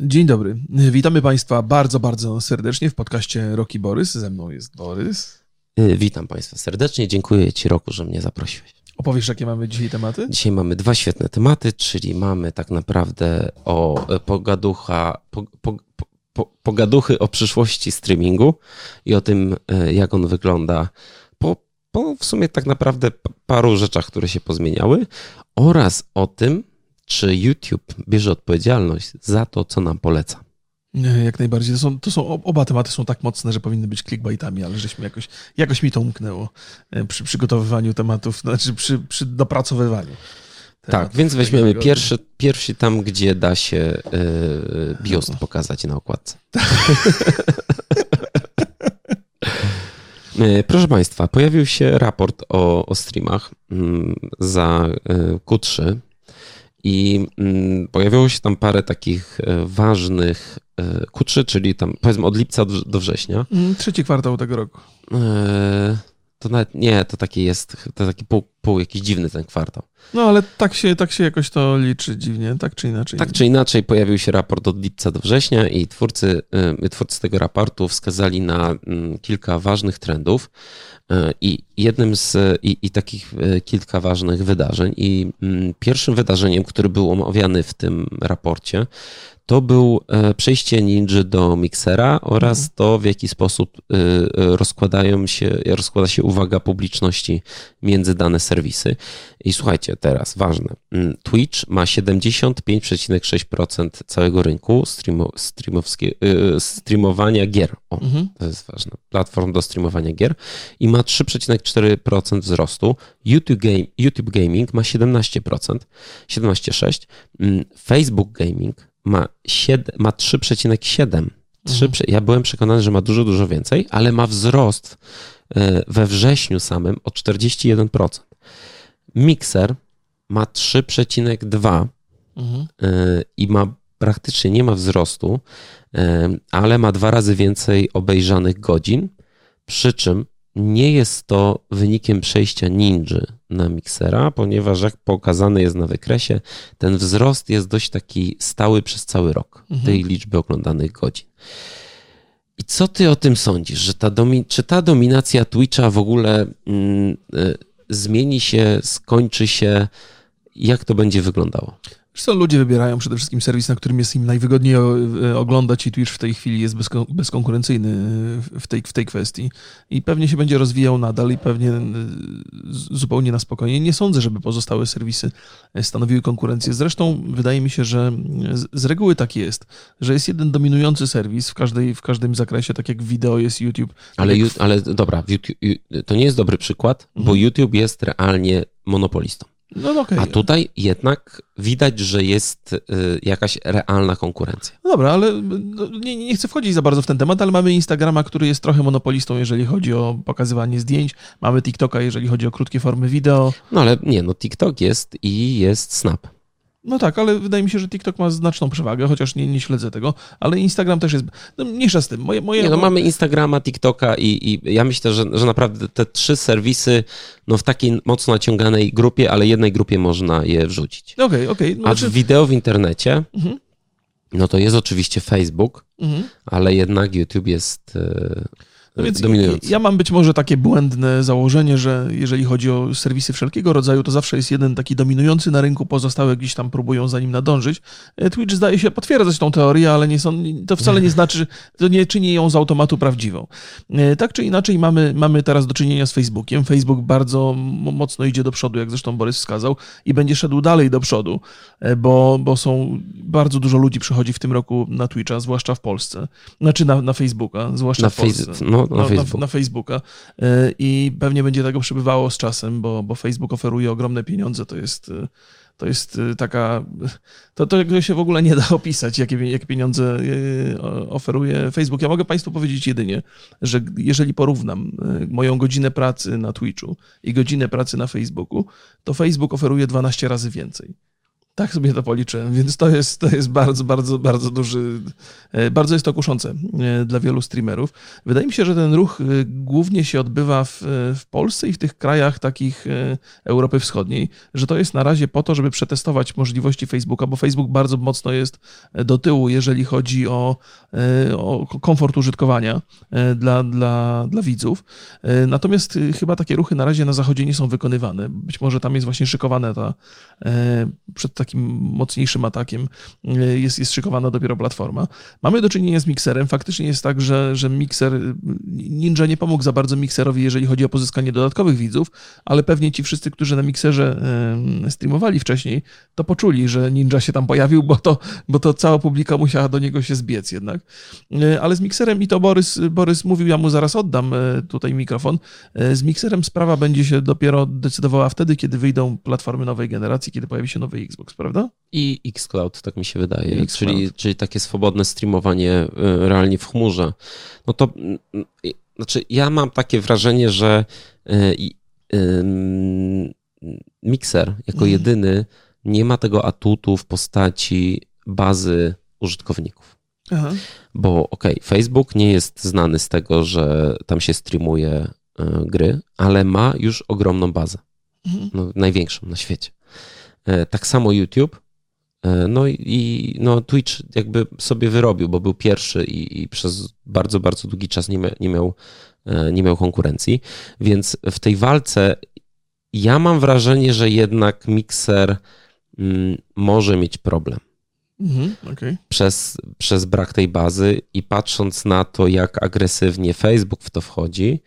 Dzień dobry. Witamy Państwa bardzo, bardzo serdecznie w podcaście Roki Borys. Ze mną jest Borys. Y, Witam Państwa serdecznie. Dziękuję Ci, Roku, że mnie zaprosiłeś. Opowiesz, jakie mamy dzisiaj tematy? Dzisiaj mamy dwa świetne tematy, czyli mamy tak naprawdę o e, pogaducha, po, po, po, pogaduchy o przyszłości streamingu i o tym, e, jak on wygląda po, po w sumie tak naprawdę paru rzeczach, które się pozmieniały oraz o tym, czy YouTube bierze odpowiedzialność za to, co nam poleca. Jak najbardziej. To są, to są, oba tematy są tak mocne, że powinny być clickbaitami, ale żeśmy jakoś, jakoś mi to umknęło e, przy przygotowywaniu tematów, znaczy przy, przy dopracowywaniu. Tak, więc weźmiemy pierwszy, pierwszy tam, gdzie da się yy, biust no. pokazać na okładce. E, proszę Państwa, pojawił się raport o, o streamach mm, za Q3 i mm, pojawiło się tam parę takich e, ważnych e, Q3, czyli tam powiedzmy od lipca do, do września. Mm, trzeci kwartał tego roku. E, to nawet nie, to taki jest, to taki pół, pół jakiś dziwny ten kwartał. No ale tak się, tak się jakoś to liczy dziwnie, tak czy inaczej. Tak czy inaczej pojawił się raport od lipca do września i twórcy, twórcy tego raportu wskazali na mm, kilka ważnych trendów. E, I jednym z i, i, takich e, kilka ważnych wydarzeń. I mm, pierwszym wydarzeniem, które było omawiane w tym raporcie, to był e, przejście Ninja do Mixera oraz mhm. to, w jaki sposób e, e, rozkładają się, rozkłada się uwaga publiczności między dane serwisy. I słuchajcie, teraz ważne. Mm, Twitch ma 75,6% całego rynku streamo, streamowania gier. O, mhm. to jest ważne. Platform do streamowania gier i ma 3,4% wzrostu. YouTube, game, YouTube Gaming ma 17%, 17,6%. Mm, Facebook Gaming ma, 7, ma 3,7. Mhm. Ja byłem przekonany, że ma dużo, dużo więcej, ale ma wzrost e, we wrześniu samym o 41%. Mixer ma 3,2 mhm. E, i ma praktycznie nie ma wzrostu, e, ale ma dwa razy więcej obejrzanych godzin, przy czym nie jest to wynikiem przejścia Ninja na Mixera, ponieważ jak pokazane jest na wykresie, ten wzrost jest dość taki stały przez cały rok mhm. tej liczby oglądanych godzin. I co ty o tym sądzisz, że ta domi- czy ta dominacja Twitcha w ogóle mm, y, zmieni się, skończy się, jak to będzie wyglądało? Zresztą ludzie wybierają przede wszystkim serwis, na którym jest im najwygodniej e, oglądać i Twitch w tej chwili jest bezkonkurencyjny e, w tej, w tej kwestii i pewnie się będzie rozwijał nadal i pewnie e, zupełnie na spokojnie. Nie sądzę, żeby pozostałe serwisy stanowiły konkurencję. Zresztą wydaje mi się, że z reguły tak jest, że jest jeden dominujący serwis w, każdej, w każdym zakresie, tak jak wideo jest YouTube. Ale, w... ale dobra, YouTube, to nie jest dobry przykład, mhm. bo YouTube jest realnie monopolistą. No, okay. A tutaj jednak widać, że jest y, jakaś realna konkurencja. No dobra, ale no, nie, nie, chcę wchodzić za bardzo w ten temat, ale mamy Instagrama, który jest trochę monopolistą, jeżeli chodzi o pokazywanie zdjęć. Mamy TikToka, jeżeli chodzi o krótkie formy wideo. No ale nie, no TikTok jest i jest Snap. No tak, ale wydaje mi się, że TikTok ma znaczną przewagę, chociaż nie, nie śledzę tego, ale Instagram też jest. No, mniejsza z tym. Moje, moje... Nie, no mamy Instagrama, TikToka i, i ja myślę, że, że naprawdę te trzy serwisy no, w takiej mocno naciąganej grupie, ale jednej grupie można je wrzucić. Okej, okay, okej. Okay. No, A znaczy... wideo w internecie, mhm. no to jest oczywiście Facebook, mhm. ale jednak YouTube jest. Yy no więc dominujący. Ja mam być może takie błędne założenie, że jeżeli chodzi o serwisy wszelkiego rodzaju, to zawsze jest jeden taki dominujący na rynku, pozostałe gdzieś tam próbują za nim nadążyć. E, Twitch zdaje się potwierdzać tą teorię, ale nie są, to wcale nie znaczy, to nie czyni ją z automatu prawdziwą. E, tak czy inaczej mamy, mamy teraz do czynienia z Facebookiem. Facebook bardzo mocno idzie do przodu, jak zresztą Borys wskazał, i będzie szedł dalej do przodu, e, bo, bo są, bardzo dużo ludzi przychodzi w tym roku na Twitcha, zwłaszcza w Polsce. Znaczy na, na Facebooka, zwłaszcza na w Polsce. no, na, na, Facebook. na, na, Facebooka e, i pewnie będzie tego przybywało z czasem, bo, bo Facebook oferuje ogromne pieniądze, to jest e, to jest e, taka, to, to się w ogóle nie da opisać, jakie, jakie pieniądze oferuje Facebook. Ja mogę Państwu powiedzieć jedynie, że jeżeli porównam moją godzinę pracy na Twitchu i godzinę pracy na Facebooku, to Facebook oferuje 12 razy więcej. Tak sobie to policzyłem, więc to jest, to jest bardzo, bardzo, bardzo duży, e, bardzo jest to kuszące e, dla wielu streamerów. Wydaje mi się, że ten ruch e, głównie się odbywa w, w Polsce i w tych krajach takich Europy Wschodniej, że to jest na razie po to, żeby przetestować możliwości Facebooka, bo Facebook bardzo mocno jest do tyłu, jeżeli chodzi o, o komfort użytkowania dla, dla, dla widzów. Natomiast chyba takie ruchy na razie na zachodzie nie są wykonywane. Być może tam jest właśnie szykowane ta przed takim mocniejszym atakiem e, jest, jest szykowana dopiero platforma. Mamy do czynienia z mikserem. Faktycznie jest tak, że, że mikser, Ninja nie pomógł za bardzo mikserowi, jeżeli chodzi o pozyskanie dodatkowych widzów, ale pewnie ci wszyscy, którzy na mikserze streamowali wcześniej, to poczuli, że Ninja się tam pojawił, bo to, bo to cała publika musiała do niego się zbiec jednak. E, ale z mikserem i to Borys, Borys mówił, ja mu zaraz oddam e, tutaj mikrofon. Z mikserem sprawa będzie się dopiero decydowała wtedy, kiedy wyjdą platformy nowej generacji, kiedy pojawi się nowy Xbox prawda? I xCloud, tak mi się wydaje, czyli, czyli takie swobodne streamowanie y, realnie w chmurze. No to mm, y, znaczy, ja mam takie wrażenie, że y, Mixer jako mhm. jedyny nie ma tego atutu w postaci bazy użytkowników. Aha. Bo okej, okay, Facebook nie jest znany z tego, że tam się streamuje gry, ale ma już ogromną bazę. Mhm. No, największą na świecie. E, tak samo YouTube. E, no i no Twitch jakby sobie wyrobił, bo był pierwszy i, i przez bardzo, bardzo długi czas nie, nie, miał, e, nie miał konkurencji. Więc w tej walce ja mam wrażenie, że jednak Mixer mm, może mieć problem. Mhm, okay. przez, przez brak tej bazy i patrząc na to, jak agresywnie Facebook w to wchodzi,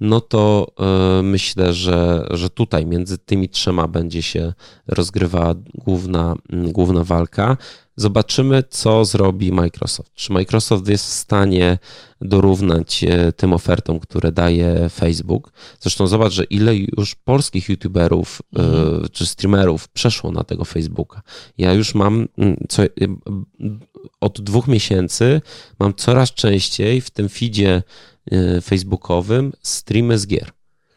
no to e, myślę, że, że tutaj między tymi trzema będzie się rozgrywała główna, główna walka. Zobaczymy, co zrobi Microsoft. Czy Microsoft jest w stanie dorównać e, tym ofertom, które daje Facebook? Zresztą zobacz, że ile już polskich youtuberów e, mhm. czy streamerów przeszło na tego Facebooka. Ja już mam co, od dwóch miesięcy mam coraz częściej w tym feedzie facebookowym streamy z gier.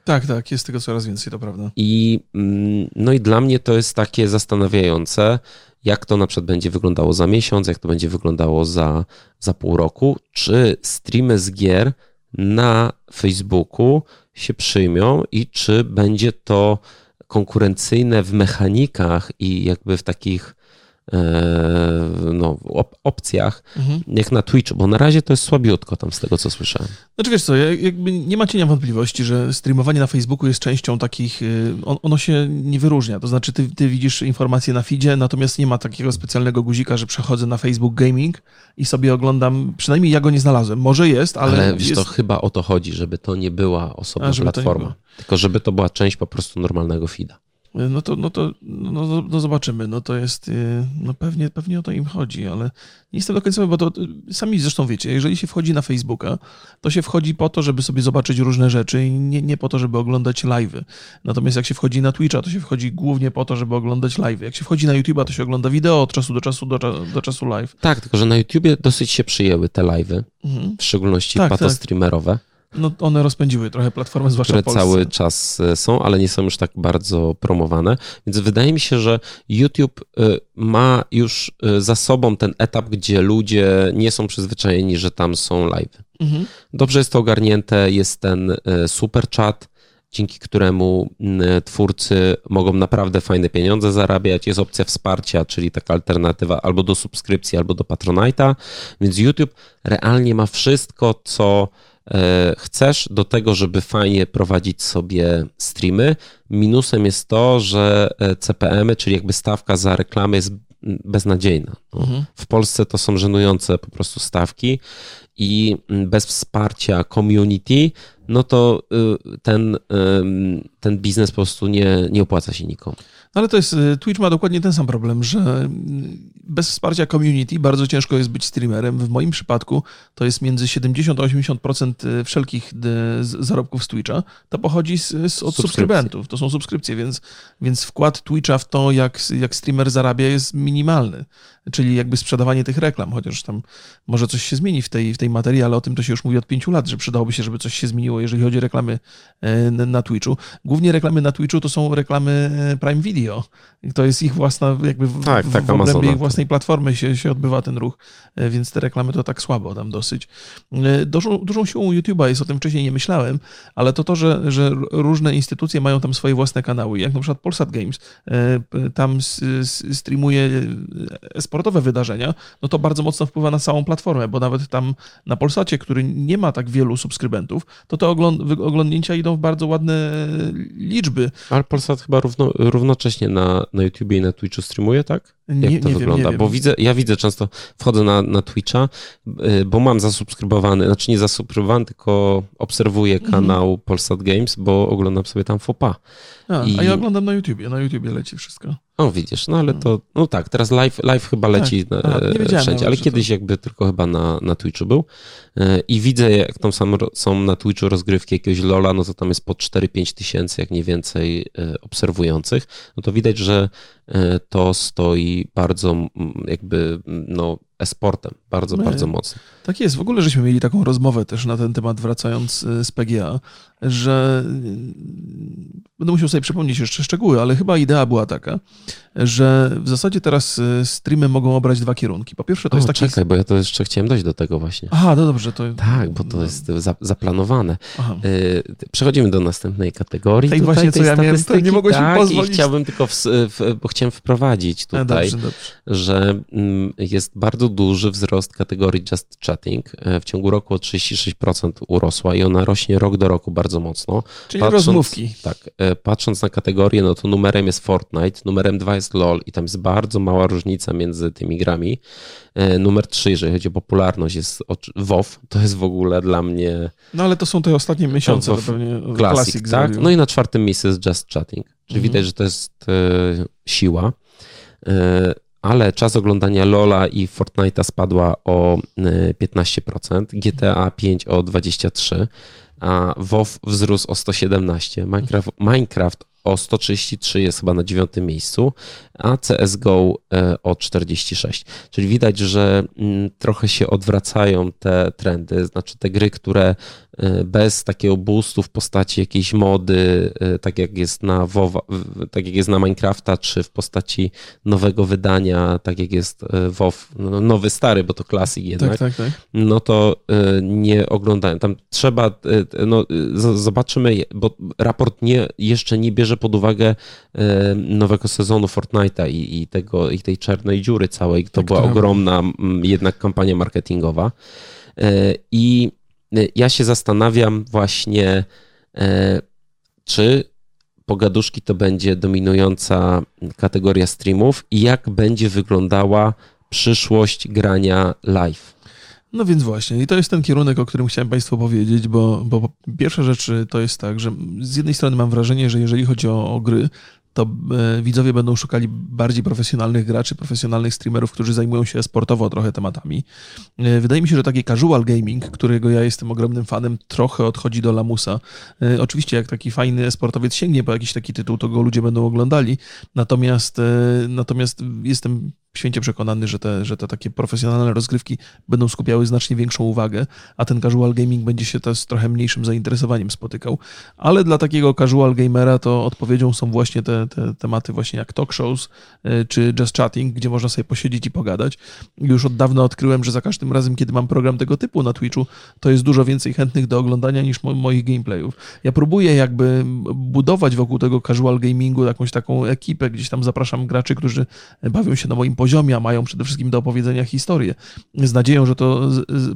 Tak, tak, jest tego coraz więcej, to prawda. I, mm, no i dla mnie to jest takie zastanawiające, jak to na przykład będzie wyglądało za miesiąc, jak to będzie wyglądało za, za pół roku, czy streamy z gier na Facebooku się przyjmią i czy będzie to konkurencyjne w mechanikach i jakby w takich E, no, op opcjach, mhm. jak na Twitchu, bo na razie to jest słabiutko tam z tego, co słyszałem. Znaczy wiesz co, jakby nie ma cienia wątpliwości, że streamowanie na Facebooku jest częścią takich, y, on, ono się nie wyróżnia, to znaczy ty, ty, widzisz informacje na feedzie, natomiast nie ma takiego specjalnego guzika, że przechodzę na Facebook Gaming i sobie oglądam, przynajmniej ja go nie znalazłem, może jest, ale... Ale wiesz, jest... to chyba o to chodzi, żeby to nie była osobna A, platforma, tylko żeby to była część po prostu normalnego feeda no to, no to no, no, no, zobaczymy. No to jest, y, no pewnie, pewnie o to im chodzi, ale nie jestem do końca, bo to sami zresztą wiecie, jeżeli się wchodzi na Facebooka, to się wchodzi po to, żeby sobie zobaczyć różne rzeczy i nie, nie po to, żeby oglądać live'y. Natomiast jak się wchodzi na Twitcha, to się wchodzi głównie po to, żeby oglądać live'y. Jak się wchodzi na YouTube'a, to się ogląda wideo od czasu do czasu do, do czasu live. Tak, tylko że na YouTubie dosyć się przyjęły te live'y, mhm. w szczególności tak, patostreamerowe. Tak. No, one rozpędziły trochę platformę, zwłaszcza które cały czas e, są, ale nie są już tak bardzo promowane. Więc wydaje mi się, że YouTube e, ma już e, za sobą ten etap, gdzie ludzie nie są przyzwyczajeni, że tam są live. Mhm. Dobrze jest to ogarnięte, jest ten super chat, dzięki któremu twórcy mogą naprawdę fajne pieniądze zarabiać. Jest opcja wsparcia, czyli taka alternatywa albo do subskrypcji, albo do Patronite'a. Więc YouTube realnie ma wszystko, co chcesz do tego, żeby fajnie prowadzić sobie streamy. Minusem jest to, że e, CPM, czyli jakby stawka za reklamę jest beznadziejna. No, mhm. W Polsce to są żenujące po prostu stawki i bez wsparcia community, no to y, ten, ten biznes po prostu nie, nie opłaca się nikomu. No ale to jest, y, Twitch ma dokładnie ten sam problem, że mm, bez wsparcia community bardzo ciężko jest być streamerem. W moim przypadku to jest między 70 a 80% y, wszelkich zarobków z Twitcha. To pochodzi z, z, od subskrybentów. To są subskrypcje, więc, więc wkład Twitcha w to, jak, jak streamer zarabia jest minimalny. czyli jakby sprzedawanie tych reklam, chociaż tam może coś się zmieni w tej, w tej materii, ale o tym to się już mówi od pięciu lat, że przydałoby się, żeby coś się zmieniło, jeżeli chodzi o reklamy na Twitchu. Głównie reklamy na Twitchu to są reklamy e, Prime Video. To jest ich własna, jakby w, tak, tak, w obrębie ich własnej platformy się, się odbywa ten ruch, e, więc te reklamy to tak słabo tam dosyć. Dużą, dużą siłą YouTube'a jest, o tym wcześniej nie myślałem, ale to to, że, że różne instytucje mają tam swoje własne kanały, jak na przykład Polsat Games, tam streamuje sportowe wydarzenia, no to bardzo mocno wpływa na całą platformę, bo nawet tam na Polsacie, który nie ma tak wielu subskrybentów, to te oglądnięcia idą w bardzo ładne liczby. Ale Polsat chyba równo, równocześnie na, na YouTubie i na Twitchu streamuje, tak? Jak nie, to nie wygląda? Wiem, bo widzę, ja widzę często, wchodzę na, na Twitcha, y, bo mam zasubskrybowany, znaczy nie zasubskrybowany, tylko obserwuję Mhm. kanał Polsat Games, bo oglądam sobie tam FOPA. A, I- a ja oglądam na YouTubie, na YouTubie leci wszystko. O, widzisz, no ale to, no tak, teraz live, live chyba leci Tak, e, tak, wszędzie, ale kiedyś jakby tylko chyba na, na Twitchu był. E, I widzę, jak tam sam, są na Twitchu rozgrywki jakiegoś Lola, no to tam jest po 4-5 tysięcy, jak nie więcej e, obserwujących. No to widać, że to stoi bardzo jakby, no, e-sportem, bardzo, No, bardzo mocno. Tak jest. W ogóle żeśmy mieli taką rozmowę też na ten temat, wracając y, z PGA, że y, będę musiał sobie przypomnieć jeszcze szczegóły, ale chyba idea była taka, że w zasadzie teraz streamy mogą obrać dwa kierunki. Po pierwsze, to o, jest taki. czekaj, bo ja to jeszcze chciałem dojść do tego właśnie. Aha, no dobrze, to. Tak, bo to no, jest za, zaplanowane. Aha. Przechodzimy do następnej kategorii. Tej tutaj, właśnie, co ja miałem, nie mogłeś mi tak, pozwolić. I chciałbym tylko, w, w, chciałem wprowadzić tutaj, dobrze, dobrze. że mm, jest bardzo duży wzrost kategorii Just Chatting. E, W ciągu roku o 36% urosła i ona rośnie rok do roku bardzo mocno. Czyli rozmówki. Tak, e, patrząc na kategorię, no to numerem jest Fortnite, numerem dwa jest LoL i tam jest bardzo mała różnica między tymi grami. E, Numer trzy, jeżeli chodzi o popularność, jest WoW. To jest w ogóle dla mnie No ale to są te ostatnie miesiące, to to pewnie Classic, Classic tak? zrobił. No i na czwartym miejscu jest Just Chatting, czyli Mhm. widać, że to jest e, siła. E, ale czas oglądania Lola i Fortnite'a spadła o e, 15%, GTA 5 o 23%, a WoW wzrósł o 117%, Minecraft, Minecraft o 133 jest chyba na dziewiątym miejscu, a CSGO e, o 46. Czyli widać, że mm, trochę się odwracają te trendy, znaczy te gry, które e, bez takiego boostu w postaci jakiejś mody, e, tak jak jest na WoWa, tak jak jest na Minecrafta, czy w postaci nowego wydania, tak jak jest e, WoW, no, nowy stary, bo to klasyk jednak, tak, tak, tak. no to nie oglądałem. Tam trzeba, no, zobaczymy, bo raport nie, jeszcze nie bierze pod uwagę y, nowego sezonu Fortnite'a i, i, tego, i tej czarnej dziury całej. To Tak, była która- ogromna jednak kampania marketingowa. Y, I y, ja się zastanawiam właśnie, czy pogaduszki to będzie dominująca kategoria streamów i jak będzie wyglądała przyszłość grania live. No więc właśnie, i to jest ten kierunek, o którym chciałem Państwu powiedzieć, bo, bo pierwsza rzecz to jest tak, że z jednej strony mam wrażenie, że jeżeli chodzi o, o gry, to e, widzowie będą szukali bardziej profesjonalnych graczy, profesjonalnych streamerów, którzy zajmują się sportowo trochę tematami. E, Wydaje mi się, że taki casual gaming, którego ja jestem ogromnym fanem, trochę odchodzi do lamusa. E, Oczywiście jak taki fajny sportowiec sięgnie po jakiś taki tytuł, to go ludzie będą oglądali, natomiast, natomiast jestem święcie przekonany, że te, że te takie profesjonalne rozgrywki będą skupiały znacznie większą uwagę, a ten casual gaming będzie się też z trochę mniejszym zainteresowaniem spotykał. Ale dla takiego casual gamera to odpowiedzią są właśnie te, te tematy właśnie jak talk shows y, czy just chatting, gdzie można sobie posiedzieć i pogadać. Już od dawna odkryłem, że za każdym razem, kiedy mam program tego typu na Twitchu, to jest dużo więcej chętnych do oglądania niż mo- moich gameplayów. Ja próbuję jakby budować wokół tego casual gamingu jakąś taką ekipę, gdzieś tam zapraszam graczy, którzy bawią się na moim poziomie, a mają przede wszystkim do opowiedzenia historię. Z nadzieją, że to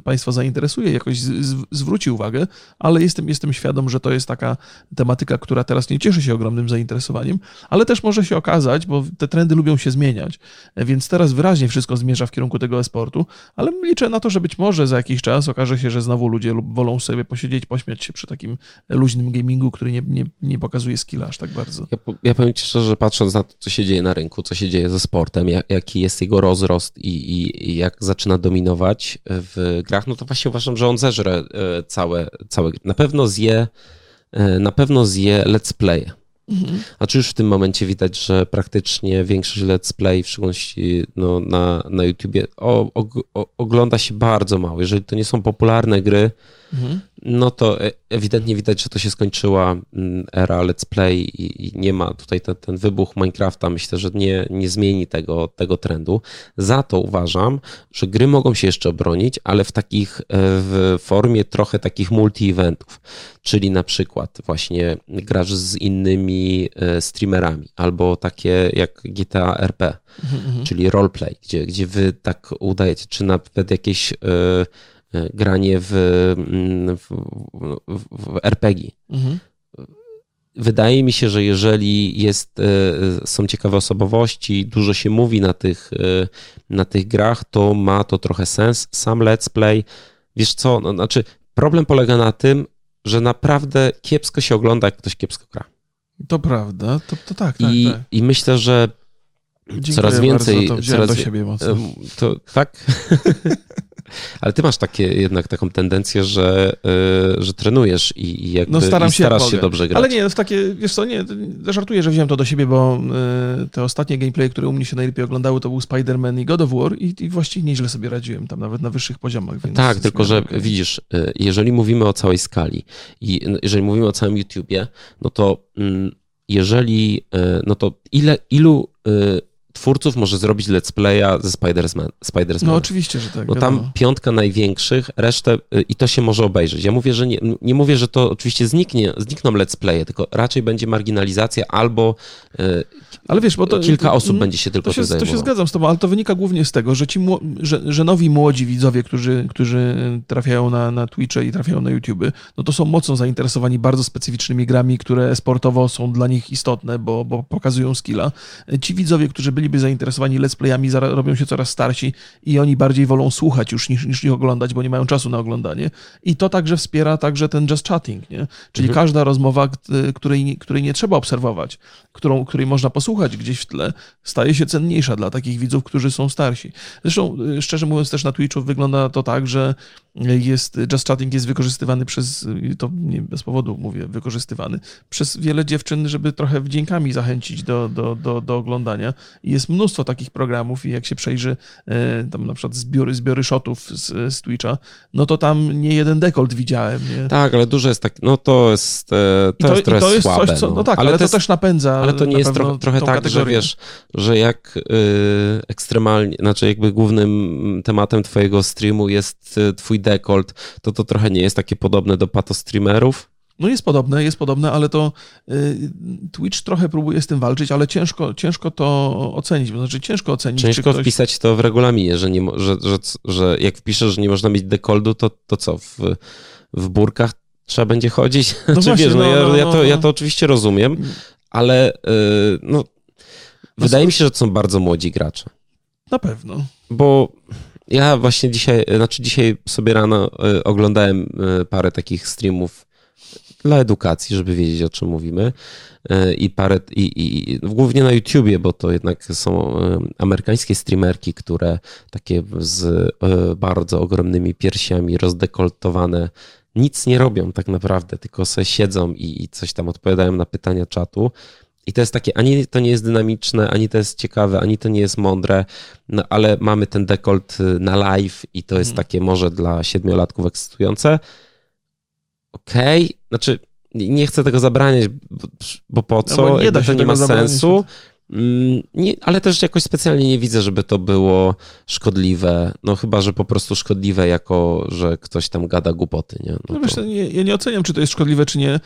Państwa zainteresuje, jakoś z, z, zwróci uwagę, ale jestem, jestem świadom, że to jest taka tematyka, która teraz nie cieszy się ogromnym zainteresowaniem, ale też może się okazać, bo te trendy lubią się zmieniać, więc teraz wyraźnie wszystko zmierza w kierunku tego e-sportu, ale liczę na to, że być może za jakiś czas okaże się, że znowu ludzie wolą sobie posiedzieć, pośmiać się przy takim luźnym gamingu, który nie, nie, nie pokazuje skilla aż tak bardzo. Ja, ja powiem Ci szczerze, że patrząc na to, co się dzieje na rynku, co się dzieje ze sportem, jak, jaki jest jego rozrost i, i, i jak zaczyna dominować w grach, no to właśnie uważam, że on zeżre e, całe, całe. Na pewno zje, e, na pewno zje let's play. Mhm. A czy już w tym momencie widać, że praktycznie większość let's play, w szczególności no, na, na YouTubie, o, o, ogląda się bardzo mało. Jeżeli to nie są popularne gry, mhm. no to e, ewidentnie widać, że to się skończyła mm, era let's play i, i nie ma tutaj ten, ten, wybuch Minecrafta. Myślę, że nie, nie zmieni tego, tego trendu. Za to uważam, że gry mogą się jeszcze obronić, ale w takich, e, w formie trochę takich multi-eventów, czyli na przykład właśnie grasz z innymi e, streamerami, albo takie jak GTA RP, mhm, czyli roleplay, gdzie, gdzie wy tak udajecie, czy nawet jakieś E, granie w, mm, w, w, w RPG. Mhm. Wydaje mi się, że jeżeli jest, e, są ciekawe osobowości, dużo się mówi na tych, e, na tych grach, to ma to trochę sens. Sam let's play, wiesz co, no, znaczy problem polega na tym, że naprawdę kiepsko się ogląda, jak ktoś kiepsko gra. To prawda, to, to tak, tak, I, tak. I myślę, że Dziękuję coraz więcej. Bardzo, to coraz, do siebie mocno. To, tak? Ale ty masz takie, jednak taką tendencję, że, yy, że trenujesz i, i jakby no staram i się, starasz się dobrze grać. Ale nie, w takie, wiesz co, nie, żartuję, że wziąłem to do siebie, bo yy, te ostatnie gameplay, które u mnie się najlepiej oglądały, to był Spider-Man i God of War i, i właściwie nieźle sobie radziłem tam, nawet na wyższych poziomach. tak, tylko że okay. widzisz, y, jeżeli mówimy o całej skali i jeżeli mówimy o całym YouTubie, no to mm, jeżeli, y, no to ile, ilu y, twórców może zrobić let's playa ze Spider-Man. Spider no oczywiście, że tak. No tam piątka największych, resztę y, i to się może obejrzeć. Ja mówię, że nie, nie mówię, że to oczywiście zniknie, znikną let's playe, tylko raczej będzie marginalizacja albo y, ale wiesz, bo to, kilka osób to, będzie się tylko to się, to się zgadzam z tobą, ale to wynika głównie z tego, że ci że, że nowi młodzi widzowie, którzy, którzy trafiają na, na Twitche i trafiają na YouTube, no to są mocno zainteresowani bardzo specyficznymi grami, które sportowo są dla nich istotne, bo, bo pokazują skilla. Ci widzowie, którzy byliby zainteresowani let's playami, robią się coraz starsi i oni bardziej wolą słuchać już niż, niż ich oglądać, bo nie mają czasu na oglądanie. I to także wspiera także ten just chatting, nie? Czyli mhm. każda rozmowa, której, której nie trzeba obserwować, którą, której można posłuchać gdzieś w tle, staje się cenniejsza dla takich widzów, którzy są starsi. Zresztą, y, szczerze mówiąc, też na Twitchu wygląda to tak, że jest, just chatting jest wykorzystywany przez, to nie bez powodu mówię, wykorzystywany, przez wiele dziewczyn, żeby trochę wdziękami zachęcić do, do, do, do oglądania. Jest mnóstwo takich programów i jak się przejrzy e, tam na przykład zbiory, zbiory shotów z, z Twitcha, no to tam nie jeden dekolt widziałem. Nie? Tak, ale dużo jest tak, no to jest, e, to, to jest to jest słabe. Coś, co, no. no tak, ale, ale to, jest, też napędza Ale to nie jest trochę, trochę tak, kategorię. że wiesz, że jak y, ekstremalnie, znaczy jakby głównym tematem twojego streamu jest twój dekolt, to to trochę nie jest takie podobne do patostreamerów. No jest podobne, jest podobne, ale to y, Twitch trochę próbuje z tym walczyć, ale ciężko, ciężko to ocenić. Znaczy ciężko ocenić. Ciężko ktoś... wpisać to w regulaminie, że, nie, że, że, że jak wpiszesz, że nie można mieć dekoldu, to, to co? W, w burkach trzeba będzie chodzić? No Czy właśnie, wiesz, no, no, ja, no, ja, to, ja no. to oczywiście rozumiem, ale y, no, wydaje mi się, że to są bardzo młodzi gracze. Na pewno. Bo ja właśnie dzisiaj, znaczy dzisiaj sobie rano y, oglądałem parę takich streamów dla edukacji, żeby wiedzieć o czym mówimy y, i parę, i, i głównie na YouTubie, bo to jednak są amerykańskie streamerki, które takie z bardzo ogromnymi piersiami rozdekoltowane nic nie robią tak naprawdę, tylko se siedzą i, i coś tam odpowiadają na pytania czatu i to jest takie, ani to nie jest dynamiczne, ani to jest ciekawe, ani to nie jest mądre, no ale mamy ten dekolt y, na live i to jest mhm. takie może dla siedmiolatków ekscytujące. Okej, okay. Znaczy nie chcę tego zabraniać, bo, po co? No bo nie da się to nie ma sensu. Mm, nie, ale też jakoś specjalnie nie widzę, żeby to było szkodliwe. No chyba, że po prostu szkodliwe jako, że ktoś tam gada głupoty. Nie? No no myślę, nie, ja nie oceniam, czy to jest szkodliwe, czy nie.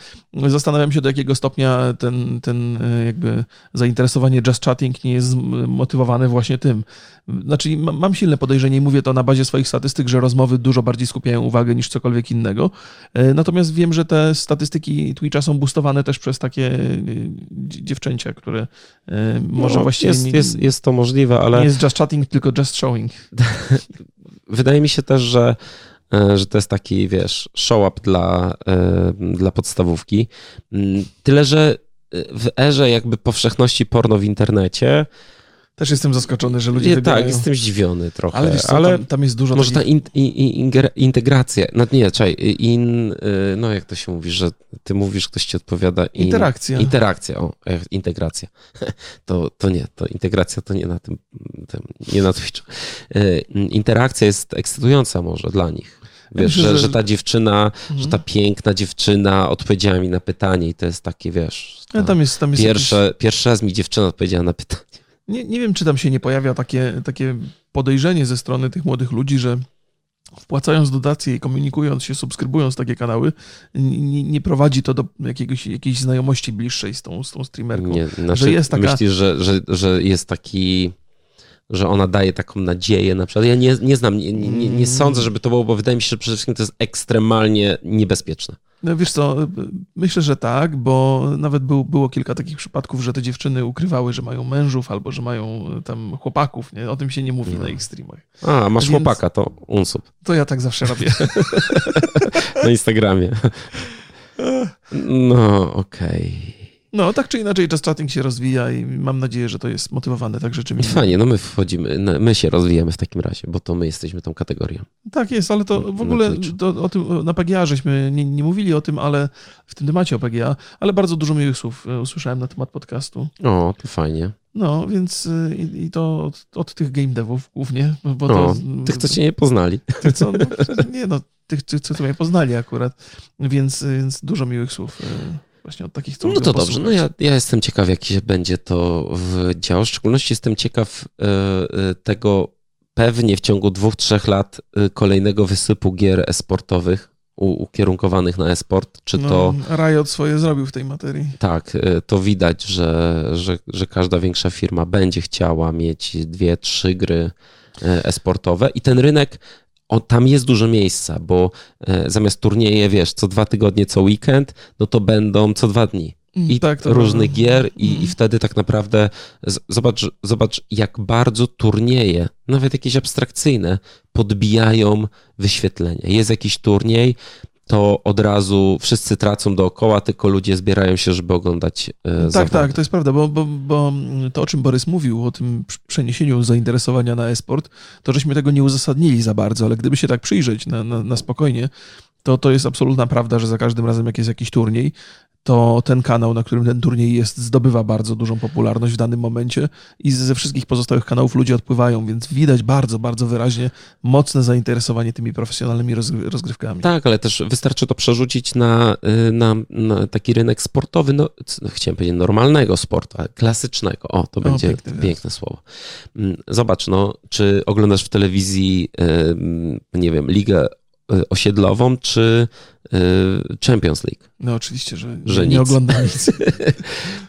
Zastanawiam się, do jakiego stopnia ten, ten e, jakby zainteresowanie just chatting nie jest motywowane właśnie tym. Znaczy, mam silne podejrzenie i mówię to na bazie swoich statystyk, że rozmowy dużo bardziej skupiają uwagę niż cokolwiek innego. E, natomiast wiem, że te statystyki Twitcha są boostowane też przez takie e, dziewczęcia, które może no, właściwie. Jest, nie, jest, jest to możliwe, ale. Nie jest just chatting, tylko just showing. Wydaje mi się też, że że to jest taki, wiesz, show-up dla, dla podstawówki. Mm, tyle, że w erze jakby powszechności porno w internecie, Też jestem zaskoczony, że ludzie Nie, wybierają. tak, jestem zdziwiony trochę, Ale co, ale tam, tam jest dużo może ta takich... in, in, in, integracja, no nie, czekaj, in, y, no jak to się mówi, że ty mówisz, ktoś ci odpowiada. In, Interakcja. Interakcja, o, e, integracja. To, to nie, to integracja to nie na tym, tym nie na Twitchu. Y, Interakcja jest ekscytująca może dla nich. Ja Wiesz, że, że- że ta dziewczyna, że Mhm. ta piękna dziewczyna odpowiedziała mi na pytanie i to jest takie, wiesz, Ja, ta tam jest, tam jest pierwsze, pierwszy raz mi dziewczyna odpowiedziała na pytanie. Nie, nie wiem, czy tam się nie pojawia takie, takie podejrzenie ze strony tych młodych ludzi, że wpłacając dotacje i komunikując się, subskrybując takie kanały, nie, nie prowadzi to do jakiegoś, jakiejś znajomości bliższej z tą, z tą streamerką. Nie, znaczy, jest taka- Myślisz, że, że, że jest taki, że ona daje taką nadzieję na przykład. Ja nie, nie znam, nie, nie, nie, Mm. nie sądzę, żeby to było, bo wydaje mi się, że przede wszystkim to jest ekstremalnie niebezpieczne. No wiesz co, myślę, że tak, bo nawet był, było kilka takich przypadków, że te dziewczyny ukrywały, że mają mężów albo że mają tam chłopaków, nie? O tym się nie mówi No. na ich streamach. A, masz Więc- chłopaka, to unsub To ja tak zawsze robię. na Instagramie. No, okej. No, tak czy inaczej Just Chatting się rozwija i mam nadzieję, że to jest motywowane tak rzeczywiście. Fajnie, no my wchodzimy, no, my się rozwijamy w takim razie, bo to my jesteśmy tą kategorią. Tak jest, ale to w Na ogóle to, o tym na PGA żeśmy nie, nie mówili o tym, ale w tym temacie o PGA, ale bardzo dużo miłych słów e, usłyszałem na temat podcastu. O, to fajnie. No, więc e, i, i to od, od tych game devów głównie, bo O, to... tych, co cię nie poznali. Tych, co, no, nie no, tych, tych, co mnie poznali akurat, więc, więc dużo miłych słów e, właśnie od takich, co No to dobrze, no ja, ja jestem ciekaw, jak się będzie to w działo. W szczególności jestem ciekaw e, e, tego pewnie w ciągu dwóch, trzech lat e, kolejnego wysypu gier esportowych ukierunkowanych na esport. Czy to No, Riot swoje zrobił w tej materii. tak, to widać, że, że, że każda większa firma będzie chciała mieć dwie, trzy gry esportowe i ten rynek, o, tam jest dużo miejsca, bo e, zamiast turnieje, wiesz, co dwa tygodnie, co weekend, no to będą co dwa dni i tak, to różnych prawda. gier i, Mhm. i wtedy tak naprawdę z- zobacz, zobacz, jak bardzo turnieje, nawet jakieś abstrakcyjne, podbijają wyświetlenia. Jest jakiś turniej, to od razu wszyscy tracą dookoła, tylko ludzie zbierają się, żeby oglądać e, Tak, zawody. tak, to jest prawda, bo, bo, bo to, o czym Borys mówił, o tym przeniesieniu zainteresowania na e-sport, to żeśmy tego nie uzasadnili za bardzo, ale gdyby się tak przyjrzeć na, na, na spokojnie, to to jest absolutna prawda, że za każdym razem, jak jest jakiś turniej, to ten kanał, na którym ten turniej jest, zdobywa bardzo dużą popularność w danym momencie i ze wszystkich pozostałych kanałów ludzie odpływają, więc widać bardzo, bardzo wyraźnie mocne zainteresowanie tymi profesjonalnymi rozgry- rozgrywkami. Tak, ale też wystarczy to przerzucić na, y, na, na taki rynek sportowy, no, c- chciałem powiedzieć normalnego sportu, klasycznego. O, to będzie piękny piękne, wyraz. słowo. Mm, Zobacz, no, czy oglądasz w telewizji, nie wiem, ligę osiedlową, czy y, Champions League? No oczywiście, że, Że nie nic. oglądam nic.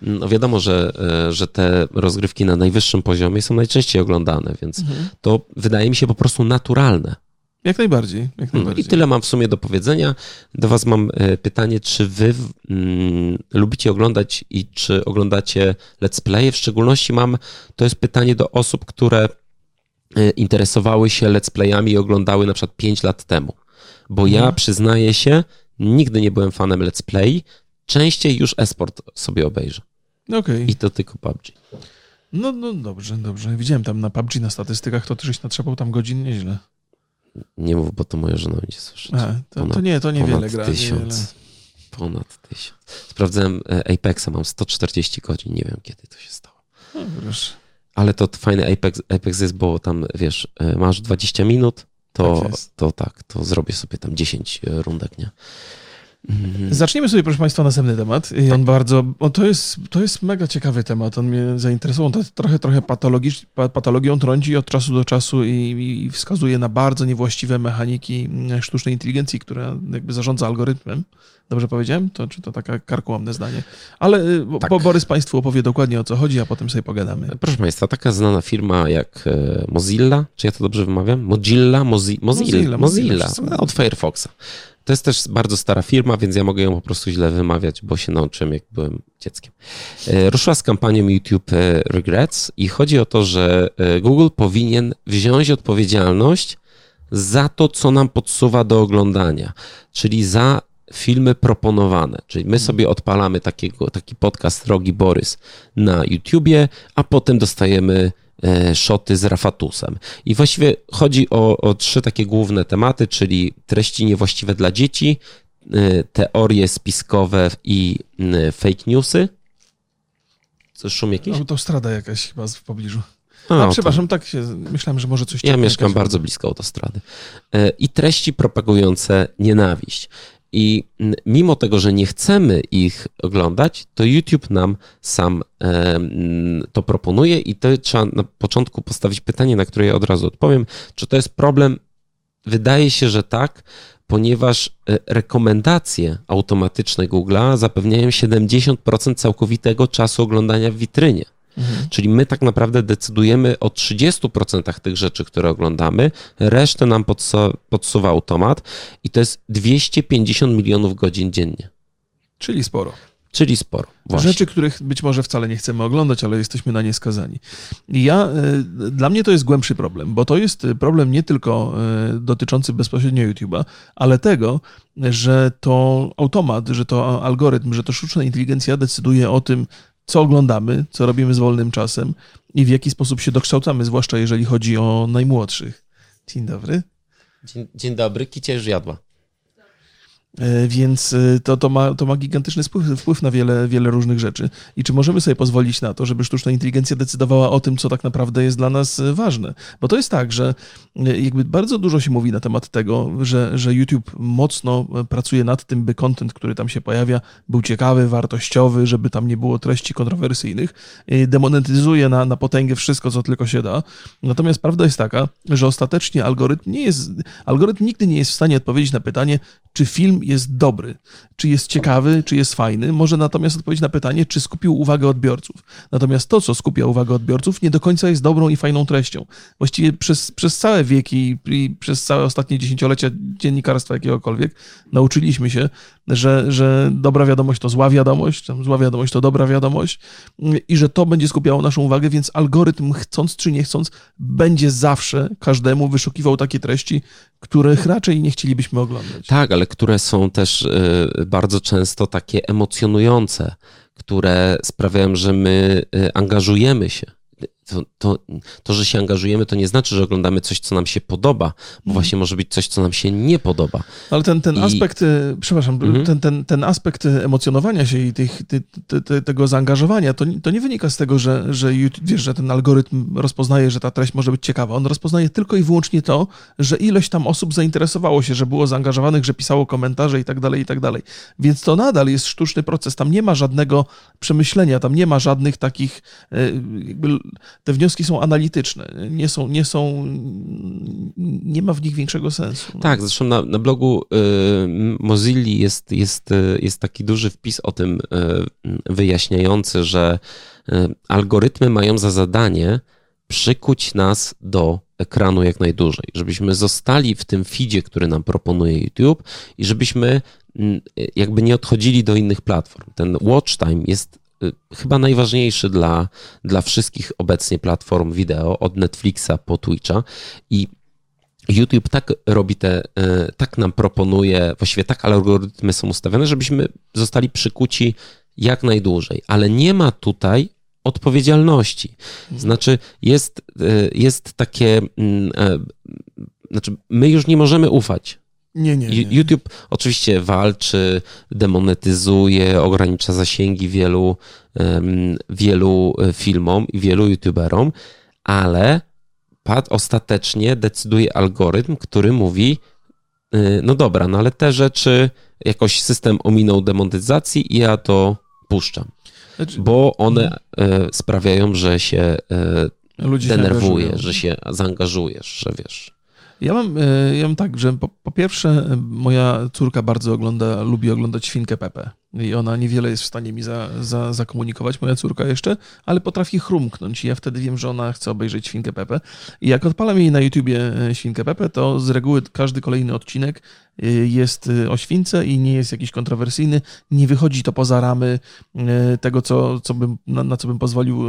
No wiadomo, że, y, że te rozgrywki na najwyższym poziomie są najczęściej oglądane, więc Mhm. to wydaje mi się po prostu naturalne. Jak najbardziej, jak Mm, najbardziej. I tyle mam w sumie do powiedzenia. Do Was mam e, pytanie, czy Wy mm, lubicie oglądać i czy oglądacie let's play? W szczególności mam, to jest pytanie do osób, które e, interesowały się let's playami i oglądały na przykład 5 lat temu. Bo ja Mhm. przyznaję się, nigdy nie byłem fanem let's play, częściej już esport sobie obejrzę. Okej. I to tylko PUBG. No, no dobrze, dobrze. Widziałem tam na PUBG na statystykach, to ty żeś natrzepał tam godzin nieźle. Nie mów, bo to moja żona będzie słyszeć. A, to, Ponad- to nie, to niewiele gra. Niewiele. tysiąc. Ponad tysiąc. Sprawdzałem e, Apexa, mam 140 godzin, nie wiem kiedy to się stało. No, proszę. Ale to fajny Apex, Apex jest, bo tam wiesz, e, masz 20 minut, to Tak tak, jest. to tak, to zrobię sobie tam 10 rundek, nie? Mhm. Zaczniemy sobie, proszę Państwa, następny temat. I on bardzo, on to, jest, to jest mega ciekawy temat. On mnie zainteresował. To jest trochę, trochę patologicz, pa- patologią trąci od czasu do czasu i, i wskazuje na bardzo niewłaściwe mechaniki mm, sztucznej inteligencji, która jakby zarządza algorytmem. Dobrze powiedziałem? To, czy to taka karkołomne zdanie? Ale y, Tak. bo Borys Państwu opowie dokładnie o co chodzi, a potem sobie pogadamy. Proszę Państwa, taka znana firma jak e, Mozilla, czy ja to dobrze wymawiam? Mozilla, Mozi, Mozilla, Mozilla, Mozilla, Mozilla, no, od Firefoxa. To jest też bardzo stara firma, więc ja mogę ją po prostu źle wymawiać, bo się nauczyłem, jak byłem dzieckiem. E, Ruszyła z kampanią YouTube e, Regrets i chodzi o to, że e, Google powinien wziąć odpowiedzialność za to, co nam podsuwa do oglądania, czyli za filmy proponowane. Czyli my sobie odpalamy takiego, taki podcast Rogi Borys na YouTubie, a potem dostajemy szoty z Rafatusem. I właściwie chodzi o, o trzy takie główne tematy, czyli treści niewłaściwe dla dzieci, e, teorie spiskowe i fake newsy. Co, szum jakiś? Autostrada jakaś chyba w pobliżu. A, A, przepraszam, tak się, myślałem, że może coś... Ja mieszkam bardzo blisko autostrady. E, I treści propagujące nienawiść. I mimo tego, że nie chcemy ich oglądać, to YouTube nam sam e, to proponuje i to trzeba na początku postawić pytanie, na które ja od razu odpowiem. Czy to jest problem? Wydaje się, że tak, ponieważ e, rekomendacje automatyczne Google'a zapewniają 70% całkowitego czasu oglądania w witrynie. Mhm. Czyli my tak naprawdę decydujemy o 30% tych rzeczy, które oglądamy, resztę nam podsu- podsuwa automat i to jest 250 milionów godzin dziennie. Czyli sporo. Czyli sporo. Właśnie. Rzeczy, których być może wcale nie chcemy oglądać, ale jesteśmy na nie skazani. Ja, y, dla mnie to jest głębszy problem, bo to jest y, problem nie tylko y, dotyczący bezpośrednio YouTube'a, ale tego, że to automat, że to algorytm, że to sztuczna inteligencja decyduje o tym, co oglądamy, co robimy z wolnym czasem i w jaki sposób się dokształcamy, zwłaszcza jeżeli chodzi o najmłodszych. Dzień dobry. Dzień, dzień dobry, kicia już jadła. E, Więc e, to, to, ma, to ma gigantyczny wpływ, na wiele, wiele różnych rzeczy. I czy możemy sobie pozwolić na to, żeby sztuczna inteligencja decydowała o tym, co tak naprawdę jest dla nas e, ważne? Bo to jest tak, że jakby bardzo dużo się mówi na temat tego, że, że YouTube mocno pracuje nad tym, by content, który tam się pojawia, był ciekawy, wartościowy, żeby tam nie było treści kontrowersyjnych. Demonetyzuje na, na potęgę wszystko, co tylko się da. Natomiast prawda jest taka, że ostatecznie algorytm nie jest, algorytm nigdy nie jest w stanie odpowiedzieć na pytanie, czy film jest dobry, czy jest ciekawy, czy jest fajny. Może natomiast odpowiedzieć na pytanie, czy skupił uwagę odbiorców. Natomiast to, co skupia uwagę odbiorców, nie do końca jest dobrą i fajną treścią. Właściwie przez, przez całe wieki i przez całe ostatnie dziesięciolecia dziennikarstwa jakiegokolwiek nauczyliśmy się, że, że dobra wiadomość to zła wiadomość, zła wiadomość to dobra wiadomość i że to będzie skupiało naszą uwagę, więc algorytm, chcąc czy nie chcąc, będzie zawsze każdemu wyszukiwał takie treści, których raczej nie chcielibyśmy oglądać. Tak, ale które są też y, bardzo często takie emocjonujące, które sprawiają, że my y, angażujemy się. To, to, to, że się angażujemy, to nie znaczy, że oglądamy coś, co nam się podoba, bo właśnie może być coś, co nam się nie podoba. Ale ten, ten I- aspekt, e, przepraszam, Mhm. ten, ten, ten aspekt emocjonowania się i tych, ty, ty, ty, tego zaangażowania, to, nie- to nie wynika z tego, że, że, YouTube, wiesz, że ten algorytm rozpoznaje, że ta treść może być ciekawa. On rozpoznaje tylko i wyłącznie to, że ilość tam osób zainteresowało się, że było zaangażowanych, że pisało komentarze i tak dalej, i tak dalej. Więc to nadal jest sztuczny proces. Tam nie ma żadnego przemyślenia, tam nie ma żadnych takich, e, jakby te wnioski są analityczne, nie są, nie są, nie ma w nich większego sensu. no. Tak, zresztą na, na blogu y, Mozilla jest, jest, y, jest taki duży wpis o tym y, wyjaśniający, że y, algorytmy mają za zadanie przykuć nas do ekranu jak najdłużej, żebyśmy zostali w tym feedzie, który nam proponuje YouTube i żebyśmy mm, jakby nie odchodzili do innych platform. Ten watch time jest y, chyba najważniejszy dla, dla wszystkich obecnie platform wideo, od Netflixa po Twitcha i YouTube tak robi te, e, tak nam proponuje, właściwie tak algorytmy są ustawione, żebyśmy zostali przykuci jak najdłużej, ale nie ma tutaj odpowiedzialności. Znaczy, jest, e, jest takie, mm, e, znaczy, my już nie możemy ufać. Nie, nie, nie. YouTube oczywiście walczy, demonetyzuje, ogranicza zasięgi wielu, em, wielu e, filmom i wielu YouTuberom, ale pad ostatecznie decyduje algorytm, który mówi, y, no dobra, no ale te rzeczy jakoś system ominął demonetyzacji i ja to puszczam, Znaczy, bo one e, sprawiają, że się e, angażują. że się zaangażujesz, że wiesz. Ja mam, e, ja mam tak, że po, po pierwsze e, moja córka bardzo ogląda, lubi oglądać Świnkę Pepe i ona niewiele jest w stanie mi za, za, zakomunikować, moja córka jeszcze, ale potrafi chrumknąć. I ja wtedy wiem, że ona chce obejrzeć Świnkę Pepe. I jak odpalam jej na YouTubie e, Świnkę Pepe, to z reguły każdy kolejny odcinek jest e, o śwince i nie jest jakiś kontrowersyjny, nie wychodzi to poza ramy e, tego, co, co bym, na, na co bym pozwolił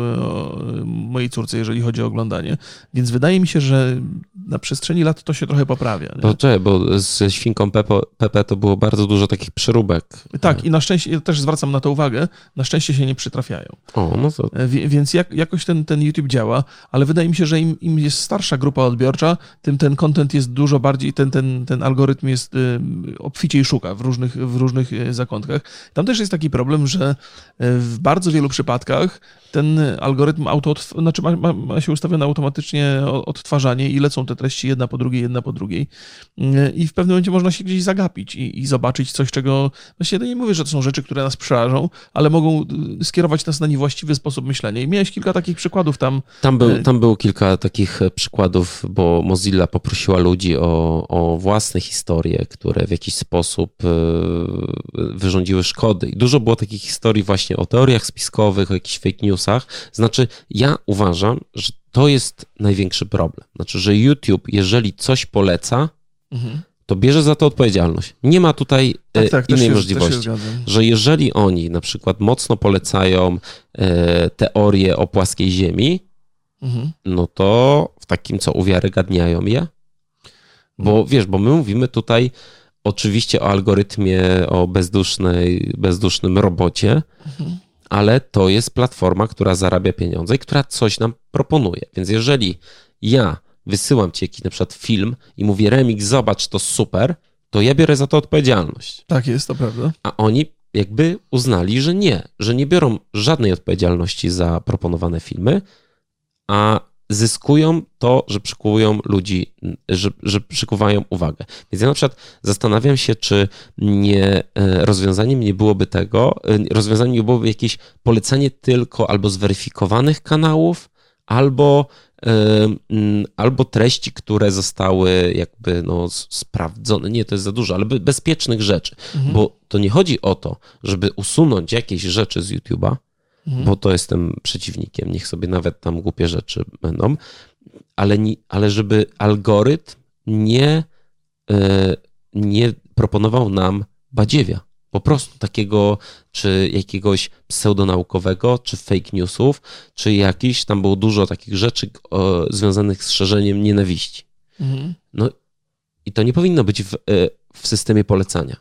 mojej córce, jeżeli chodzi o oglądanie. Więc wydaje mi się, że na przestrzeni lat to się trochę poprawia. Nie? Bo, bo ze świnką Pepo, Pepe to było bardzo dużo takich przeróbek. Tak, i na szczęście szczęście, ja też zwracam na to uwagę, na szczęście się nie przytrafiają. O, no to... E, więc jak, jakoś ten, ten YouTube działa, ale wydaje mi się, że im, im jest starsza grupa odbiorcza, tym ten content jest dużo bardziej, ten, ten, ten algorytm jest y, obficiej szuka w różnych, w różnych zakątkach. Tam też jest taki problem, że w bardzo wielu przypadkach ten algorytm auto, znaczy ma, ma, ma, się ustawione automatycznie odtwarzanie i lecą te treści jedna po drugiej, jedna po drugiej. I w pewnym momencie można się gdzieś zagapić i, i zobaczyć coś, czego właściwie nie mówię, że to są rzeczy, które nas przerażą, ale mogą y, skierować nas na niewłaściwy sposób myślenia. I miałeś kilka takich przykładów tam. Tam, był, y, tam było kilka takich e, przykładów, bo Mozilla poprosiła ludzi o, o własne historie, które w jakiś sposób e, wyrządziły szkody. I dużo było takich historii właśnie o teoriach spiskowych, o jakichś fake newsach. Znaczy, ja uważam, że to jest największy problem. Znaczy, że YouTube, jeżeli coś poleca, mhm to bierze za to odpowiedzialność. Nie ma tutaj tak, tak, innej się, możliwości, że jeżeli oni na przykład mocno polecają e, teorię o płaskiej ziemi, mhm. no to w takim co uwiarygadniają je. Bo wiesz, bo my mówimy tutaj oczywiście o algorytmie, o bezdusznej, bezdusznym robocie, mhm. ale to jest platforma, która zarabia pieniądze i która coś nam proponuje. Więc jeżeli ja wysyłam ci jakiś na przykład film i mówię, Remix, zobacz, to super, to ja biorę za to odpowiedzialność. Tak jest, to prawda. A oni jakby uznali, że nie, że nie biorą żadnej odpowiedzialności za proponowane filmy, a zyskują to, że przykują ludzi, że, że przykuwają uwagę. Więc ja na przykład zastanawiam się, czy nie e, rozwiązaniem nie byłoby tego, e, rozwiązaniem nie byłoby jakieś polecenie tylko albo zweryfikowanych kanałów, albo Mm, albo treści, które zostały jakby no, sprawdzone, nie, to jest za dużo, ale bezpiecznych rzeczy, mhm. bo to nie chodzi o to, żeby usunąć jakieś rzeczy z YouTube'a, mhm. bo to jestem przeciwnikiem, niech sobie nawet tam głupie rzeczy będą, ale, nie, ale żeby algorytm nie, e, nie proponował nam badziewia po prostu takiego, czy jakiegoś pseudonaukowego, czy fake newsów, czy jakiś, tam było dużo takich rzeczy o, związanych z szerzeniem nienawiści. Mhm. No i to nie powinno być w, e, w systemie polecania.